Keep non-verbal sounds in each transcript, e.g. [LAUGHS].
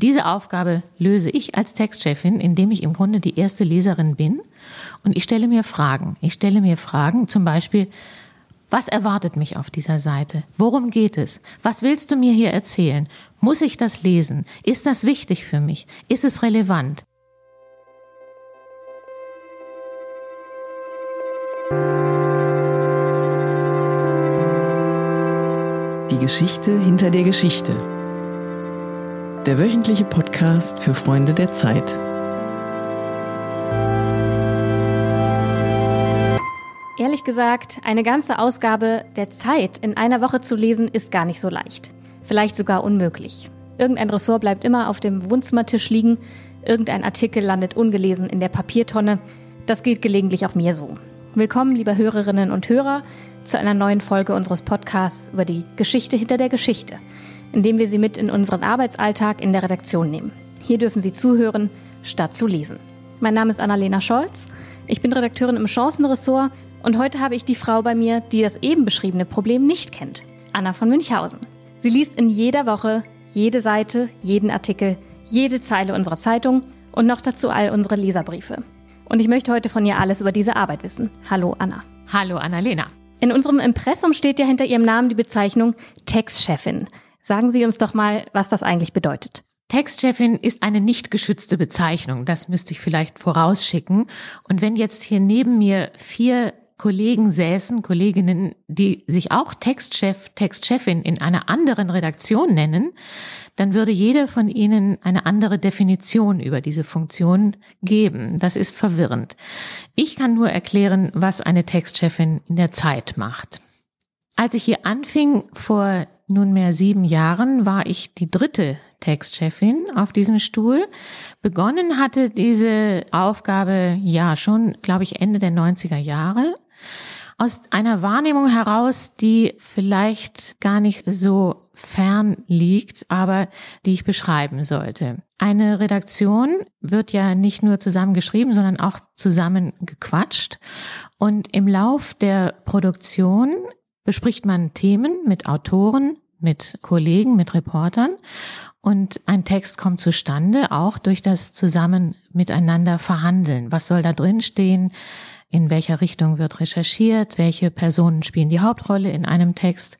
diese Aufgabe löse ich als Textchefin, indem ich im Grunde die erste Leserin bin und ich stelle mir Fragen. Ich stelle mir Fragen, zum Beispiel, was erwartet mich auf dieser Seite? Worum geht es? Was willst du mir hier erzählen? Muss ich das lesen? Ist das wichtig für mich? Ist es relevant? Die Geschichte hinter der Geschichte. Der wöchentliche Podcast für Freunde der Zeit. Ehrlich gesagt, eine ganze Ausgabe der Zeit in einer Woche zu lesen, ist gar nicht so leicht. Vielleicht sogar unmöglich. Irgendein Ressort bleibt immer auf dem Wohnzimmertisch liegen, irgendein Artikel landet ungelesen in der Papiertonne. Das geht gelegentlich auch mir so. Willkommen, liebe Hörerinnen und Hörer, zu einer neuen Folge unseres Podcasts über die Geschichte hinter der Geschichte, in dem wir Sie mit in unseren Arbeitsalltag in der Redaktion nehmen. Hier dürfen Sie zuhören, statt zu lesen. Mein Name ist Annalena Scholz. Ich bin Redakteurin im Chancenressort und heute habe ich die Frau bei mir, die das eben beschriebene Problem nicht kennt. Anna von Münchhausen. Sie liest in jeder Woche jede Seite, jeden Artikel, jede Zeile unserer Zeitung und noch dazu all unsere Leserbriefe. Und ich möchte heute von ihr alles über diese Arbeit wissen. Hallo Anna. Hallo Annalena. In unserem Impressum steht ja hinter ihrem Namen die Bezeichnung Textchefin. Sagen Sie uns doch mal, was das eigentlich bedeutet. Textchefin ist eine nicht geschützte Bezeichnung. Das müsste ich vielleicht vorausschicken. Und wenn jetzt hier neben mir vier Kollegen säßen, Kolleginnen, die sich auch Textchef, Textchefin in einer anderen Redaktion nennen, dann würde jeder von ihnen eine andere Definition über diese Funktion geben. Das ist verwirrend. Ich kann nur erklären, was eine Textchefin in der Zeit macht. Als ich hier anfing, vor nunmehr sieben Jahren, war ich die dritte Textchefin auf diesem Stuhl. Begonnen hatte diese Aufgabe ja schon, glaube ich, Ende der 90er Jahre aus einer Wahrnehmung heraus, die vielleicht gar nicht so fern liegt, aber die ich beschreiben sollte. Eine Redaktion wird ja nicht nur zusammen geschrieben, sondern auch zusammen gequatscht. Und im Lauf der Produktion bespricht man Themen mit Autoren, mit Kollegen, mit Reportern. Und ein Text kommt zustande, auch durch das Zusammen miteinander verhandeln. Was soll da drin stehen? in welcher Richtung wird recherchiert, welche Personen spielen die Hauptrolle in einem Text.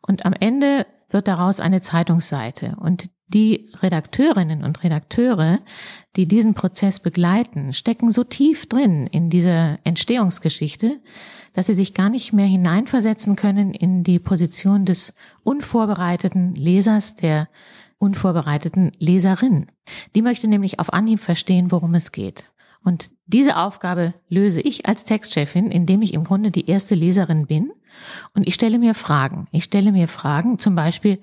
Und am Ende wird daraus eine Zeitungsseite. Und die Redakteurinnen und Redakteure, die diesen Prozess begleiten, stecken so tief drin in dieser Entstehungsgeschichte, dass sie sich gar nicht mehr hineinversetzen können in die Position des unvorbereiteten Lesers, der unvorbereiteten Leserin. Die möchte nämlich auf Anhieb verstehen, worum es geht. Und diese Aufgabe löse ich als Textchefin, indem ich im Grunde die erste Leserin bin und ich stelle mir Fragen. Ich stelle mir Fragen, zum Beispiel,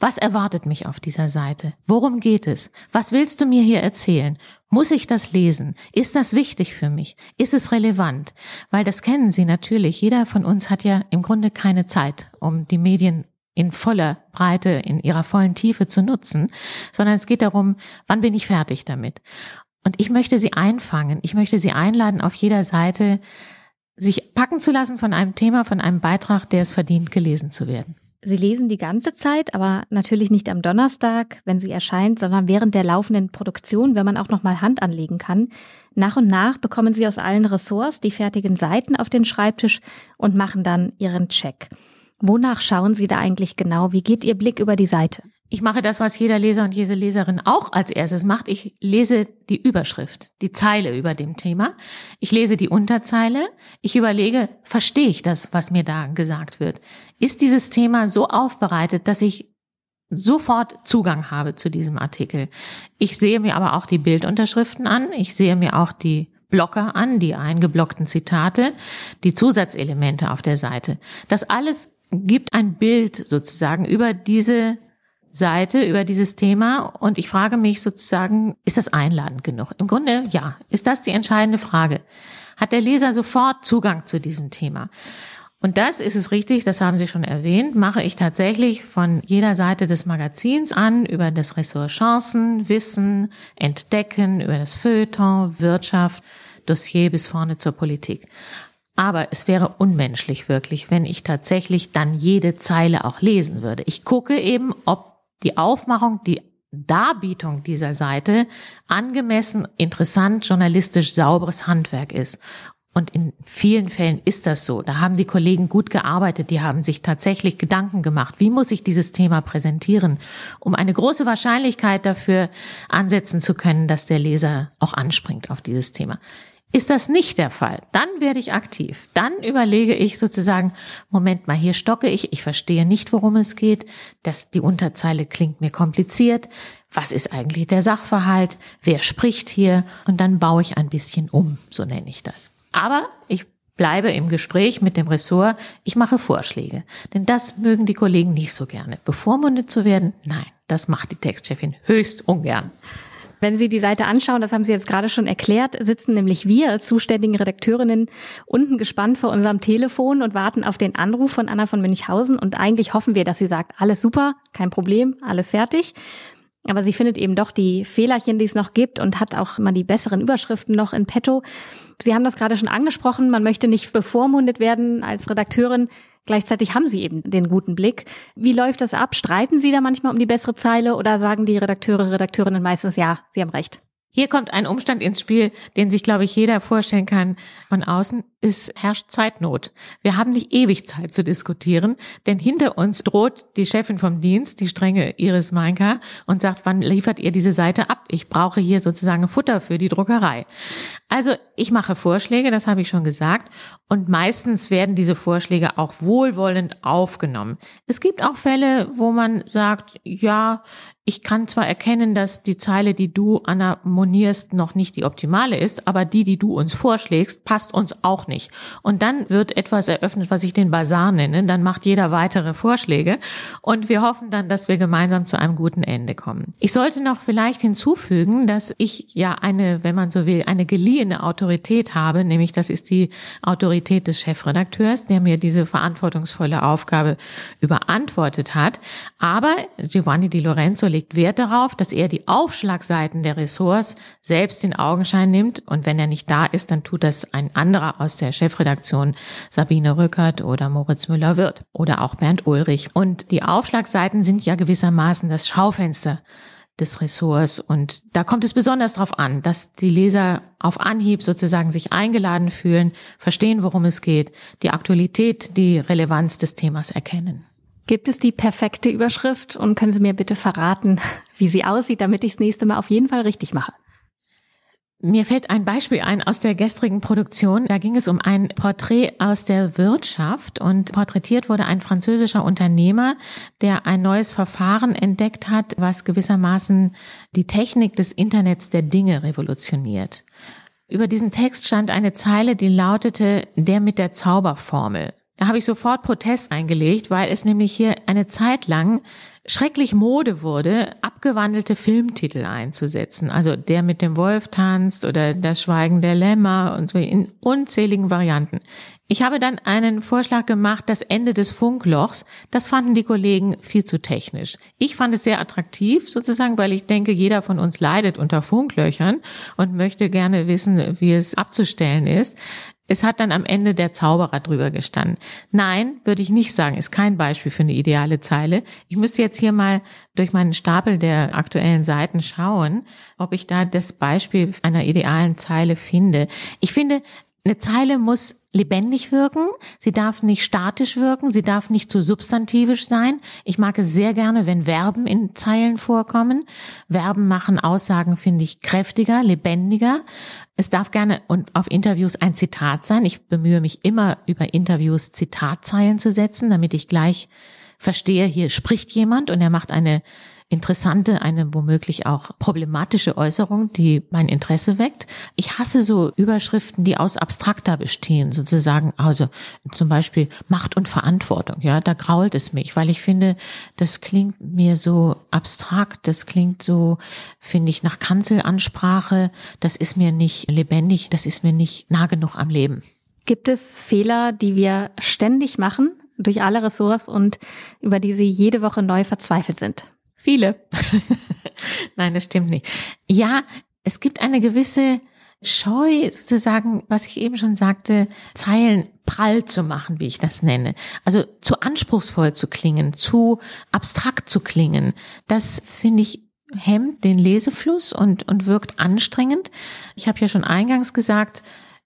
was erwartet mich auf dieser Seite? Worum geht es? Was willst du mir hier erzählen? Muss ich das lesen? Ist das wichtig für mich? Ist es relevant? Weil das kennen Sie natürlich. Jeder von uns hat ja im Grunde keine Zeit, um die Medien in voller Breite, in ihrer vollen Tiefe zu nutzen, sondern es geht darum, wann bin ich fertig damit? Und ich möchte sie einfangen. Ich möchte sie einladen, auf jeder Seite sich packen zu lassen von einem Thema, von einem Beitrag, der es verdient, gelesen zu werden. Sie lesen die ganze Zeit, aber natürlich nicht am Donnerstag, wenn sie erscheint, sondern während der laufenden Produktion, wenn man auch noch mal Hand anlegen kann. Nach und nach bekommen Sie aus allen Ressorts die fertigen Seiten auf den Schreibtisch und machen dann Ihren Check. Wonach schauen Sie da eigentlich genau? Wie geht Ihr Blick über die Seite? Ich mache das, was jeder Leser und jede Leserin auch als erstes macht. Ich lese die Überschrift, die Zeile über dem Thema. Ich lese die Unterzeile. Ich überlege, verstehe ich das, was mir da gesagt wird? Ist dieses Thema so aufbereitet, dass ich sofort Zugang habe zu diesem Artikel? Ich sehe mir aber auch die Bildunterschriften an. Ich sehe mir auch die Blocker an, die eingeblockten Zitate, die Zusatzelemente auf der Seite. Das alles gibt ein Bild sozusagen über diese Seite über dieses Thema und ich frage mich sozusagen, ist das einladend genug? Im Grunde ja. Ist das die entscheidende Frage? Hat der Leser sofort Zugang zu diesem Thema? Und das ist es richtig, das haben Sie schon erwähnt, mache ich tatsächlich von jeder Seite des Magazins an, über das Ressort Chancen, Wissen, Entdecken, über das Feuilleton, Wirtschaft, Dossier bis vorne zur Politik. Aber es wäre unmenschlich wirklich, wenn ich tatsächlich dann jede Zeile auch lesen würde. Ich gucke eben, ob die Aufmachung, die Darbietung dieser Seite angemessen, interessant, journalistisch sauberes Handwerk ist. Und in vielen Fällen ist das so. Da haben die Kollegen gut gearbeitet, die haben sich tatsächlich Gedanken gemacht, wie muss ich dieses Thema präsentieren, um eine große Wahrscheinlichkeit dafür ansetzen zu können, dass der Leser auch anspringt auf dieses Thema. Ist das nicht der Fall, dann werde ich aktiv. Dann überlege ich sozusagen, Moment mal, hier stocke ich, ich verstehe nicht, worum es geht, dass die Unterzeile klingt mir kompliziert. Was ist eigentlich der Sachverhalt? Wer spricht hier? Und dann baue ich ein bisschen um, so nenne ich das. Aber ich bleibe im Gespräch mit dem Ressort, ich mache Vorschläge. Denn das mögen die Kollegen nicht so gerne. Bevormundet zu werden, nein, das macht die Textchefin höchst ungern. Wenn Sie die Seite anschauen, das haben Sie jetzt gerade schon erklärt, sitzen nämlich wir zuständigen Redakteurinnen unten gespannt vor unserem Telefon und warten auf den Anruf von Anna von Münchhausen und eigentlich hoffen wir, dass sie sagt, alles super, kein Problem, alles fertig. Aber sie findet eben doch die Fehlerchen, die es noch gibt und hat auch mal die besseren Überschriften noch in petto. Sie haben das gerade schon angesprochen, man möchte nicht bevormundet werden als Redakteurin. Gleichzeitig haben Sie eben den guten Blick. Wie läuft das ab? Streiten Sie da manchmal um die bessere Zeile oder sagen die Redakteure, Redakteurinnen meistens, ja, Sie haben recht? Hier kommt ein Umstand ins Spiel, den sich, glaube ich, jeder vorstellen kann von außen. Es herrscht Zeitnot. Wir haben nicht ewig Zeit zu diskutieren, denn hinter uns droht die Chefin vom Dienst, die strenge Iris Meinka, und sagt, wann liefert ihr diese Seite ab? Ich brauche hier sozusagen Futter für die Druckerei. Also ich mache Vorschläge, das habe ich schon gesagt, und meistens werden diese Vorschläge auch wohlwollend aufgenommen. Es gibt auch Fälle, wo man sagt, ja, ich kann zwar erkennen, dass die Zeile, die du, Anna, monierst, noch nicht die optimale ist, aber die, die du uns vorschlägst, passt uns auch nicht. Und dann wird etwas eröffnet, was ich den Bazar nenne. Dann macht jeder weitere Vorschläge. Und wir hoffen dann, dass wir gemeinsam zu einem guten Ende kommen. Ich sollte noch vielleicht hinzufügen, dass ich ja eine, wenn man so will, eine geliehene Autorität habe, nämlich das ist die Autorität des Chefredakteurs, der mir diese verantwortungsvolle Aufgabe überantwortet hat. Aber Giovanni Di Lorenzo legt Wert darauf, dass er die Aufschlagseiten der Ressorts selbst in Augenschein nimmt und wenn er nicht da ist, dann tut das ein anderer aus der Chefredaktion, Sabine Rückert oder Moritz Müller-Wirth oder auch Bernd Ulrich. Und die Aufschlagseiten sind ja gewissermaßen das Schaufenster des Ressorts. Und da kommt es besonders darauf an, dass die Leser auf Anhieb sozusagen sich eingeladen fühlen, verstehen, worum es geht, die Aktualität, die Relevanz des Themas erkennen. Gibt es die perfekte Überschrift und können Sie mir bitte verraten, [LAUGHS] wie sie aussieht, damit ich das nächste Mal auf jeden Fall richtig mache? Mir fällt ein Beispiel ein aus der gestrigen Produktion. Da ging es um ein Porträt aus der Wirtschaft und porträtiert wurde ein französischer Unternehmer, der ein neues Verfahren entdeckt hat, was gewissermaßen die Technik des Internets der Dinge revolutioniert. Über diesen Text stand eine Zeile, die lautete, der mit der Zauberformel. Da habe ich sofort Protest eingelegt, weil es nämlich hier eine Zeit lang schrecklich Mode wurde, abgewandelte Filmtitel einzusetzen. Also der mit dem Wolf tanzt oder das Schweigen der Lämmer und so in unzähligen Varianten. Ich habe dann einen Vorschlag gemacht, das Ende des Funklochs. Das fanden die Kollegen viel zu technisch. Ich fand es sehr attraktiv sozusagen, weil ich denke, jeder von uns leidet unter Funklöchern und möchte gerne wissen, wie es abzustellen ist. Es hat dann am Ende der Zauberer drüber gestanden. Nein, würde ich nicht sagen, ist kein Beispiel für eine ideale Zeile. Ich müsste jetzt hier mal durch meinen Stapel der aktuellen Seiten schauen, ob ich da das Beispiel einer idealen Zeile finde. Ich finde, eine Zeile muss lebendig wirken, sie darf nicht statisch wirken, sie darf nicht zu substantivisch sein. Ich mag es sehr gerne, wenn Verben in Zeilen vorkommen. Verben machen Aussagen, finde ich, kräftiger, lebendiger. Es darf gerne und auf Interviews ein Zitat sein. Ich bemühe mich immer über Interviews Zitatzeilen zu setzen, damit ich gleich verstehe, hier spricht jemand und er macht eine interessante, eine womöglich auch problematische Äußerung, die mein Interesse weckt. Ich hasse so Überschriften, die aus abstrakter bestehen, sozusagen, also zum Beispiel Macht und Verantwortung. Ja, da grault es mich, weil ich finde, das klingt mir so abstrakt, das klingt so, finde ich, nach Kanzelansprache. Das ist mir nicht lebendig, das ist mir nicht nah genug am Leben. Gibt es Fehler, die wir ständig machen durch alle Ressorts und über die Sie jede Woche neu verzweifelt sind? Viele. [LAUGHS] Nein, das stimmt nicht. Ja, es gibt eine gewisse Scheu, sozusagen, was ich eben schon sagte, Zeilen prall zu machen, wie ich das nenne. Also zu anspruchsvoll zu klingen, zu abstrakt zu klingen. Das finde ich hemmt den Lesefluss und, und wirkt anstrengend. Ich habe ja schon eingangs gesagt,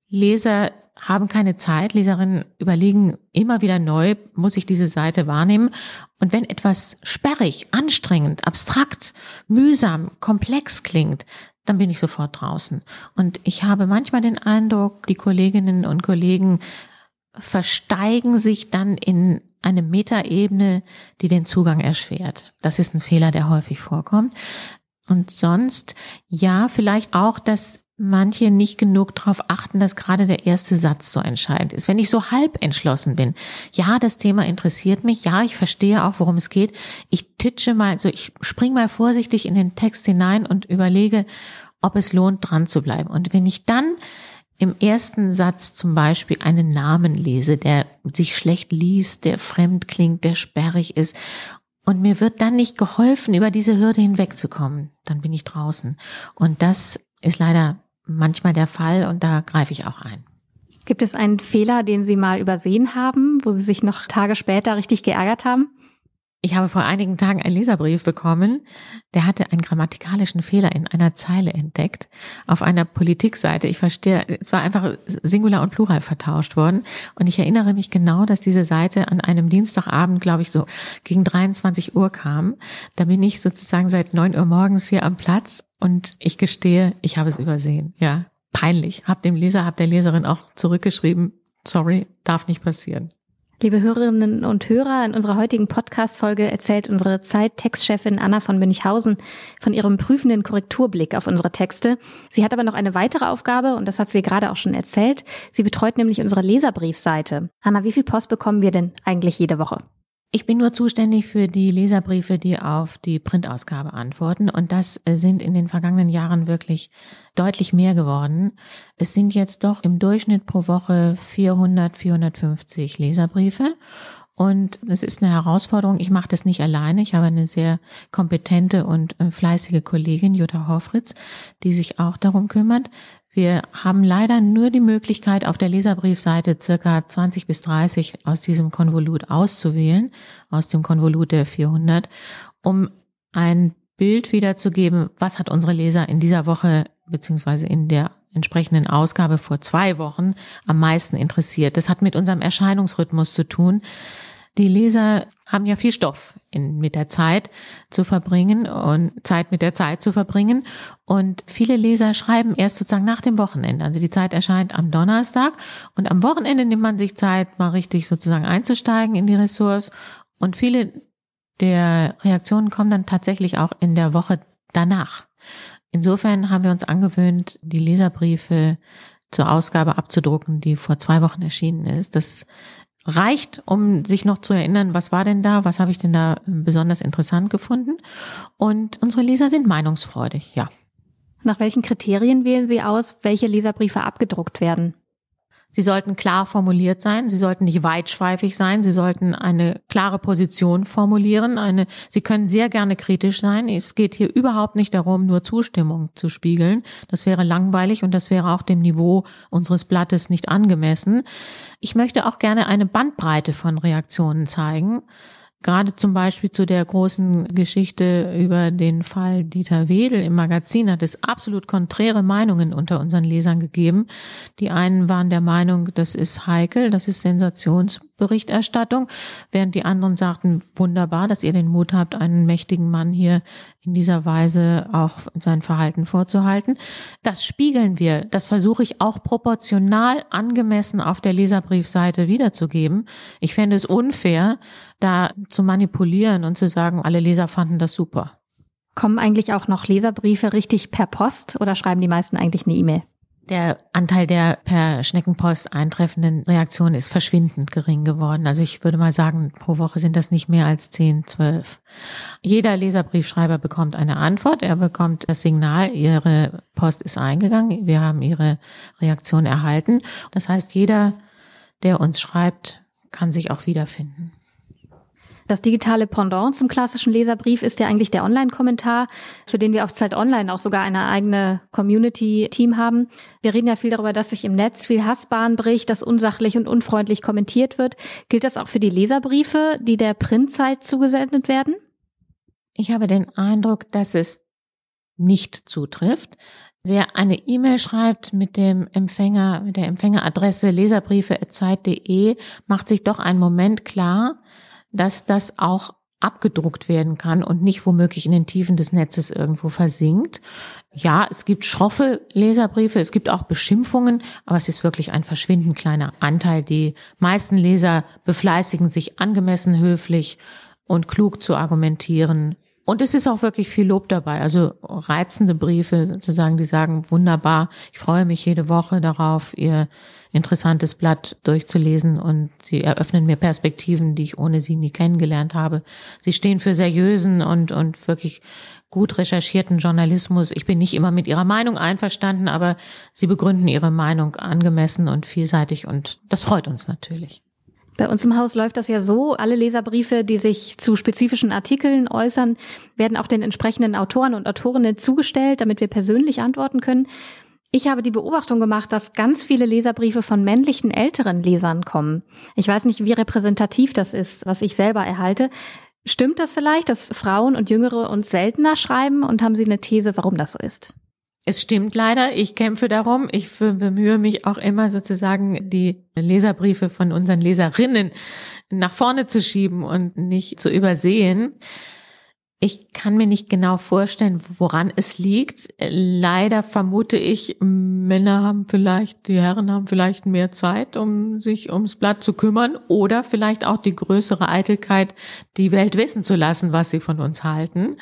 Leser haben keine Zeit. Leserinnen überlegen immer wieder neu, muss ich diese Seite wahrnehmen? Und wenn etwas sperrig, anstrengend, abstrakt, mühsam, komplex klingt, dann bin ich sofort draußen. Und ich habe manchmal den Eindruck, die Kolleginnen und Kollegen versteigen sich dann in eine Metaebene, die den Zugang erschwert. Das ist ein Fehler, der häufig vorkommt. Und sonst, ja, vielleicht auch, dass manche nicht genug darauf achten, dass gerade der erste Satz so entscheidend ist. Wenn ich so halb entschlossen bin, ja, das Thema interessiert mich, ja, ich verstehe auch, worum es geht, ich titsche mal, so ich spring mal vorsichtig in den Text hinein und überlege, ob es lohnt, dran zu bleiben. Und wenn ich dann im ersten Satz zum Beispiel einen Namen lese, der sich schlecht liest, der fremd klingt, der sperrig ist und mir wird dann nicht geholfen, über diese Hürde hinwegzukommen, dann bin ich draußen. Und das ist leider manchmal der Fall und da greife ich auch ein. Gibt es einen Fehler, den Sie mal übersehen haben, wo Sie sich noch Tage später richtig geärgert haben? Ich habe vor einigen Tagen einen Leserbrief bekommen, der hatte einen grammatikalischen Fehler in einer Zeile entdeckt auf einer Politikseite. Ich verstehe, es war einfach Singular und Plural vertauscht worden. Und ich erinnere mich genau, dass diese Seite an einem Dienstagabend, glaube ich, so gegen 23 Uhr kam. Da bin ich sozusagen seit 9 Uhr morgens hier am Platz und ich gestehe, ich habe es übersehen. Ja, peinlich. Hab dem Leser, hab der Leserin auch zurückgeschrieben, sorry, darf nicht passieren. Liebe Hörerinnen und Hörer, in unserer heutigen Podcast-Folge erzählt unsere Zeit-Textchefin Anna von Münchhausen von ihrem prüfenden Korrekturblick auf unsere Texte. Sie hat aber noch eine weitere Aufgabe und das hat sie gerade auch schon erzählt. Sie betreut nämlich unsere Leserbriefseite. Anna, wie viel Post bekommen wir denn eigentlich jede Woche? Ich bin nur zuständig für die Leserbriefe, die auf die Printausgabe antworten. Und das äh, sind in den vergangenen Jahren wirklich deutlich mehr geworden. Es sind jetzt doch im Durchschnitt pro Woche 400, 450 Leserbriefe. Und es ist eine Herausforderung. Ich mache das nicht alleine. Ich habe eine sehr kompetente und äh, fleißige Kollegin, Jutta Horfritz, die sich auch darum kümmert. Wir haben leider nur die Möglichkeit, auf der Leserbriefseite circa 20 bis 30 aus diesem Konvolut auszuwählen, aus dem Konvolut der 400, um ein Bild wiederzugeben, was hat unsere Leser in dieser Woche beziehungsweise in der entsprechenden Ausgabe vor zwei Wochen am meisten interessiert. Das hat mit unserem Erscheinungsrhythmus zu tun. Die Leser haben ja viel Stoff in, mit der Zeit zu verbringen und Zeit mit der Zeit zu verbringen. Und viele Leser schreiben erst sozusagen nach dem Wochenende. Also die Zeit erscheint am Donnerstag und am Wochenende nimmt man sich Zeit, mal richtig sozusagen einzusteigen in die Ressource. Und viele der Reaktionen kommen dann tatsächlich auch in der Woche danach. Insofern haben wir uns angewöhnt, die Leserbriefe zur Ausgabe abzudrucken, die vor zwei Wochen erschienen ist. Das reicht, um sich noch zu erinnern, was war denn da, was habe ich denn da besonders interessant gefunden. Und unsere Leser sind meinungsfreudig, ja. Nach welchen Kriterien wählen Sie aus, welche Leserbriefe abgedruckt werden? Sie sollten klar formuliert sein, sie sollten nicht weitschweifig sein, sie sollten eine klare Position formulieren. Eine, sie können sehr gerne kritisch sein. Es geht hier überhaupt nicht darum, nur Zustimmung zu spiegeln. Das wäre langweilig und das wäre auch dem Niveau unseres Blattes nicht angemessen. Ich möchte auch gerne eine Bandbreite von Reaktionen zeigen. Gerade zum Beispiel zu der großen Geschichte über den Fall Dieter Wedel im Magazin hat es absolut konträre Meinungen unter unseren Lesern gegeben. Die einen waren der Meinung, das ist heikel, das ist Sensationsberichterstattung, während die anderen sagten, wunderbar, dass ihr den Mut habt, einen mächtigen Mann hier in dieser Weise auch sein Verhalten vorzuhalten. Das spiegeln wir, das versuche ich auch proportional angemessen auf der Leserbriefseite wiederzugeben. Ich fände es unfair, da zu manipulieren und zu sagen, alle Leser fanden das super. Kommen eigentlich auch noch Leserbriefe richtig per Post oder schreiben die meisten eigentlich eine E-Mail? Der Anteil der per Schneckenpost eintreffenden Reaktionen ist verschwindend gering geworden. Also ich würde mal sagen, pro Woche sind das nicht mehr als 10, 12. Jeder Leserbriefschreiber bekommt eine Antwort. Er bekommt das Signal, Ihre Post ist eingegangen. Wir haben Ihre Reaktion erhalten. Das heißt, jeder, der uns schreibt, kann sich auch wiederfinden. Das digitale Pendant zum klassischen Leserbrief ist ja eigentlich der Online-Kommentar, für den wir auf Zeit Online auch sogar eine eigene Community-Team haben. Wir reden ja viel darüber, dass sich im Netz viel Hassbahn bricht, dass unsachlich und unfreundlich kommentiert wird. Gilt das auch für die Leserbriefe, die der Printzeit zugesendet werden? Ich habe den Eindruck, dass es nicht zutrifft. Wer eine E-Mail schreibt mit dem Empfänger, mit der Empfängeradresse leserbriefe.zeit.de, macht sich doch einen Moment klar, dass das auch abgedruckt werden kann und nicht womöglich in den Tiefen des Netzes irgendwo versinkt. Ja, es gibt schroffe Leserbriefe, es gibt auch Beschimpfungen, aber es ist wirklich ein verschwindend kleiner Anteil. Die meisten Leser befleißigen sich angemessen höflich und klug zu argumentieren. Und es ist auch wirklich viel Lob dabei. Also reizende Briefe sozusagen, die sagen, wunderbar, ich freue mich jede Woche darauf, ihr interessantes Blatt durchzulesen und sie eröffnen mir Perspektiven, die ich ohne sie nie kennengelernt habe. Sie stehen für seriösen und, und wirklich gut recherchierten Journalismus. Ich bin nicht immer mit ihrer Meinung einverstanden, aber sie begründen ihre Meinung angemessen und vielseitig und das freut uns natürlich. Bei uns im Haus läuft das ja so, alle Leserbriefe, die sich zu spezifischen Artikeln äußern, werden auch den entsprechenden Autoren und Autorinnen zugestellt, damit wir persönlich antworten können. Ich habe die Beobachtung gemacht, dass ganz viele Leserbriefe von männlichen älteren Lesern kommen. Ich weiß nicht, wie repräsentativ das ist, was ich selber erhalte. Stimmt das vielleicht, dass Frauen und Jüngere uns seltener schreiben und haben Sie eine These, warum das so ist? Es stimmt leider, ich kämpfe darum. Ich bemühe mich auch immer sozusagen, die Leserbriefe von unseren Leserinnen nach vorne zu schieben und nicht zu übersehen. Ich kann mir nicht genau vorstellen, woran es liegt. Leider vermute ich, Männer haben vielleicht, die Herren haben vielleicht mehr Zeit, um sich ums Blatt zu kümmern oder vielleicht auch die größere Eitelkeit, die Welt wissen zu lassen, was sie von uns halten.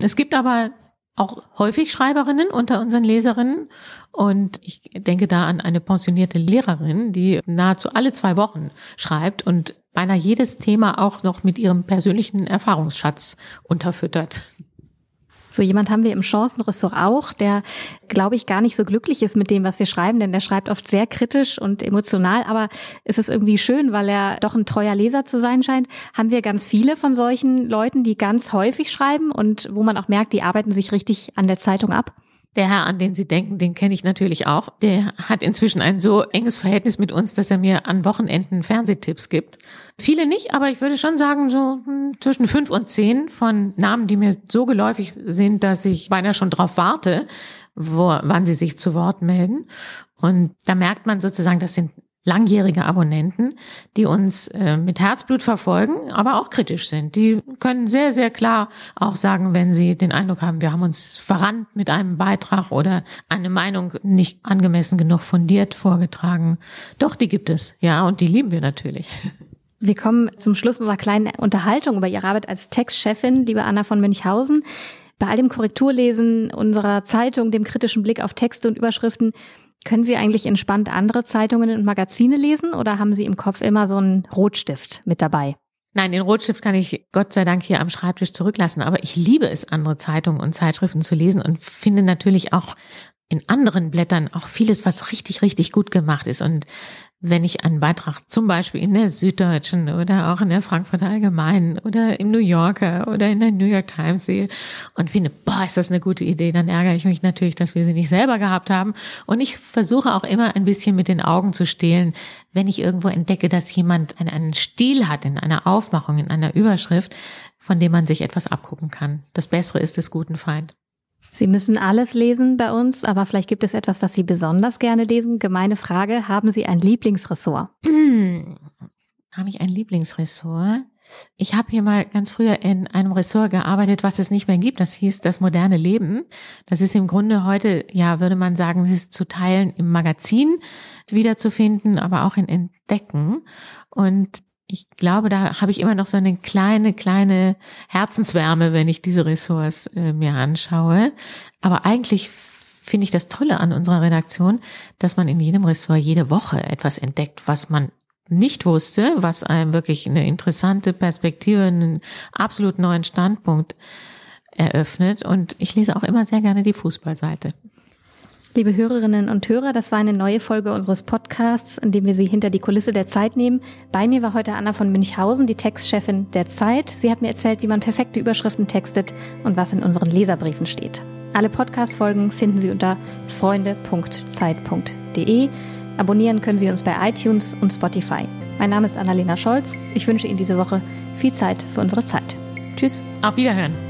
Es gibt aber auch häufig Schreiberinnen unter unseren Leserinnen und ich denke da an eine pensionierte Lehrerin, die nahezu alle zwei Wochen schreibt und beinahe jedes Thema auch noch mit ihrem persönlichen Erfahrungsschatz unterfüttert. So jemand haben wir im Chancenressort auch, der, glaube ich, gar nicht so glücklich ist mit dem, was wir schreiben, denn der schreibt oft sehr kritisch und emotional, aber es ist irgendwie schön, weil er doch ein treuer Leser zu sein scheint. Haben wir ganz viele von solchen Leuten, die ganz häufig schreiben und wo man auch merkt, die arbeiten sich richtig an der Zeitung ab? Der Herr, an den Sie denken, den kenne ich natürlich auch. Der hat inzwischen ein so enges Verhältnis mit uns, dass er mir an Wochenenden Fernsehtipps gibt. Viele nicht, aber ich würde schon sagen, so hm, zwischen fünf und zehn von Namen, die mir so geläufig sind, dass ich beinahe schon drauf warte, wo, wann sie sich zu Wort melden. Und da merkt man sozusagen, das sind langjährige Abonnenten, die uns äh, mit Herzblut verfolgen, aber auch kritisch sind. Die können sehr, sehr klar auch sagen, wenn sie den Eindruck haben, wir haben uns verrannt mit einem Beitrag oder eine Meinung nicht angemessen genug fundiert vorgetragen. Doch, die gibt es, ja, und die lieben wir natürlich. Wir kommen zum Schluss unserer kleinen Unterhaltung über Ihre Arbeit als Textchefin, liebe Anna von Münchhausen. Bei all dem Korrekturlesen unserer Zeitung, dem kritischen Blick auf Texte und Überschriften, können Sie eigentlich entspannt andere Zeitungen und Magazine lesen oder haben Sie im Kopf immer so einen Rotstift mit dabei? Nein, den Rotstift kann ich Gott sei Dank hier am Schreibtisch zurücklassen. Aber ich liebe es, andere Zeitungen und Zeitschriften zu lesen und finde natürlich auch in anderen Blättern auch vieles, was richtig, richtig gut gemacht ist. Und wenn ich einen Beitrag zum Beispiel in der Süddeutschen oder auch in der Frankfurter Allgemeinen oder im New Yorker oder in der New York Times sehe und finde, boah, ist das eine gute Idee, dann ärgere ich mich natürlich, dass wir sie nicht selber gehabt haben. Und ich versuche auch immer ein bisschen mit den Augen zu stehlen, wenn ich irgendwo entdecke, dass jemand einen Stil hat in einer Aufmachung, in einer Überschrift, von dem man sich etwas abgucken kann. Das Bessere ist des guten Feind. Sie müssen alles lesen bei uns, aber vielleicht gibt es etwas, das Sie besonders gerne lesen. Gemeine Frage, haben Sie ein Lieblingsressort? Hm, habe ich ein Lieblingsressort? Ich habe hier mal ganz früher in einem Ressort gearbeitet, was es nicht mehr gibt. Das hieß das moderne Leben. Das ist im Grunde heute, ja, würde man sagen, es ist zu Teilen im Magazin wiederzufinden, aber auch in Entdecken. Und ich glaube, da habe ich immer noch so eine kleine, kleine Herzenswärme, wenn ich diese Ressorts äh, mir anschaue. Aber eigentlich finde ich das Tolle an unserer Redaktion, dass man in jedem Ressort jede Woche etwas entdeckt, was man nicht wusste, was einem wirklich eine interessante Perspektive, einen absolut neuen Standpunkt eröffnet. Und ich lese auch immer sehr gerne die Fußballseite. Liebe Hörerinnen und Hörer, das war eine neue Folge unseres Podcasts, in dem wir Sie hinter die Kulisse der Zeit nehmen. Bei mir war heute Anna von Münchhausen, die Textchefin der Zeit. Sie hat mir erzählt, wie man perfekte Überschriften textet und was in unseren Leserbriefen steht. Alle Podcast-Folgen finden Sie unter freunde.zeit.de. Abonnieren können Sie uns bei iTunes und Spotify. Mein Name ist Annalena Scholz. Ich wünsche Ihnen diese Woche viel Zeit für unsere Zeit. Tschüss. Auf Wiederhören.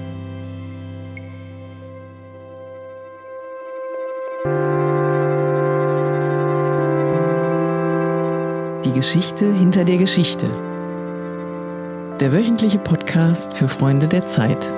Geschichte hinter der Geschichte. Der wöchentliche Podcast für Freunde der Zeit.